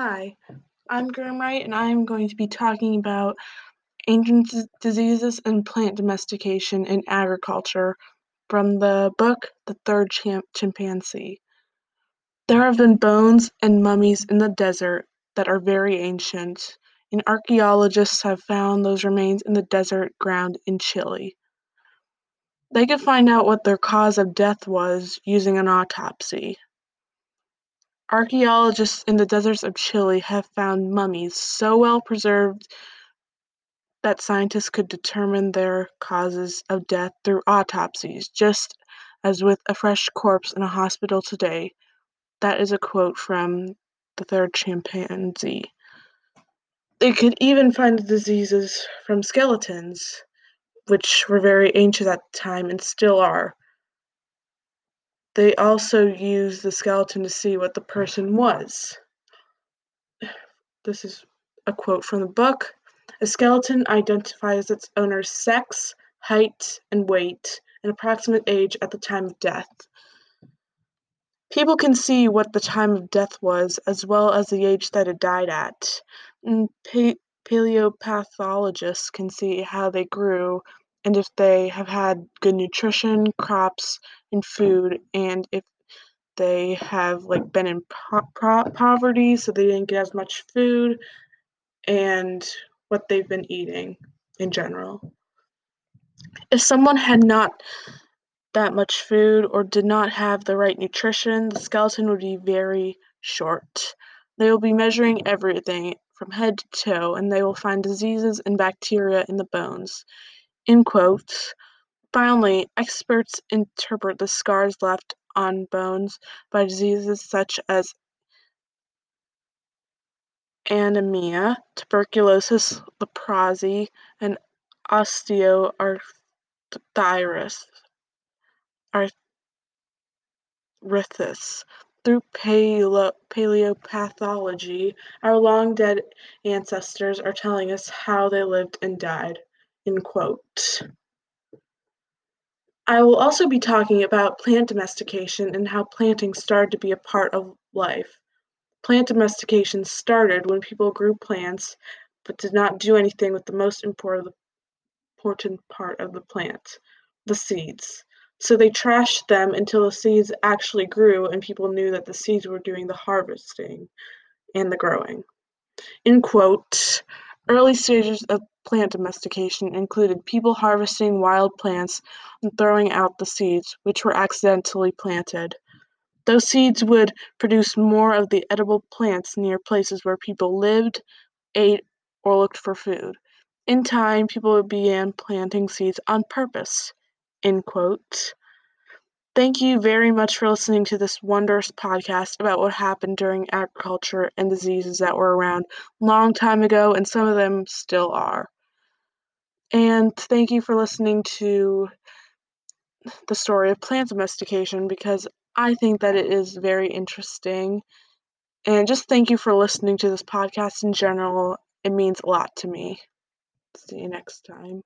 Hi, I'm Graham Wright, and I'm going to be talking about ancient diseases and plant domestication in agriculture from the book The Third Chimpanzee. There have been bones and mummies in the desert that are very ancient, and archaeologists have found those remains in the desert ground in Chile. They could find out what their cause of death was using an autopsy. Archaeologists in the deserts of Chile have found mummies so well preserved that scientists could determine their causes of death through autopsies, just as with a fresh corpse in a hospital today. That is a quote from The Third Chimpanzee. They could even find the diseases from skeletons, which were very ancient at the time and still are. They also used the skeleton to see what the person was. This is a quote from the book. A skeleton identifies its owner's sex, height, and weight, and approximate age at the time of death. People can see what the time of death was, as well as the age that it died at. And pa- paleopathologists can see how they grew and if they have had good nutrition, crops, and food, and if they have like been in po- po- poverty, so they didn't get as much food, and what they've been eating in general. If someone had not that much food or did not have the right nutrition, the skeleton would be very short. They will be measuring everything from head to toe, and they will find diseases and bacteria in the bones. Finally, experts interpret the scars left on bones by diseases such as anemia, tuberculosis, leprosy, and osteoarthritis. Through paleo- paleopathology, our long dead ancestors are telling us how they lived and died. End quote. I will also be talking about plant domestication and how planting started to be a part of life. Plant domestication started when people grew plants but did not do anything with the most important part of the plant, the seeds. So they trashed them until the seeds actually grew and people knew that the seeds were doing the harvesting and the growing. In quote, early stages of plant domestication included people harvesting wild plants and throwing out the seeds, which were accidentally planted. Those seeds would produce more of the edible plants near places where people lived, ate, or looked for food. In time, people began planting seeds on purpose. End quote. Thank you very much for listening to this wondrous podcast about what happened during agriculture and diseases that were around long time ago, and some of them still are. And thank you for listening to the story of plant domestication because I think that it is very interesting. And just thank you for listening to this podcast in general. It means a lot to me. See you next time.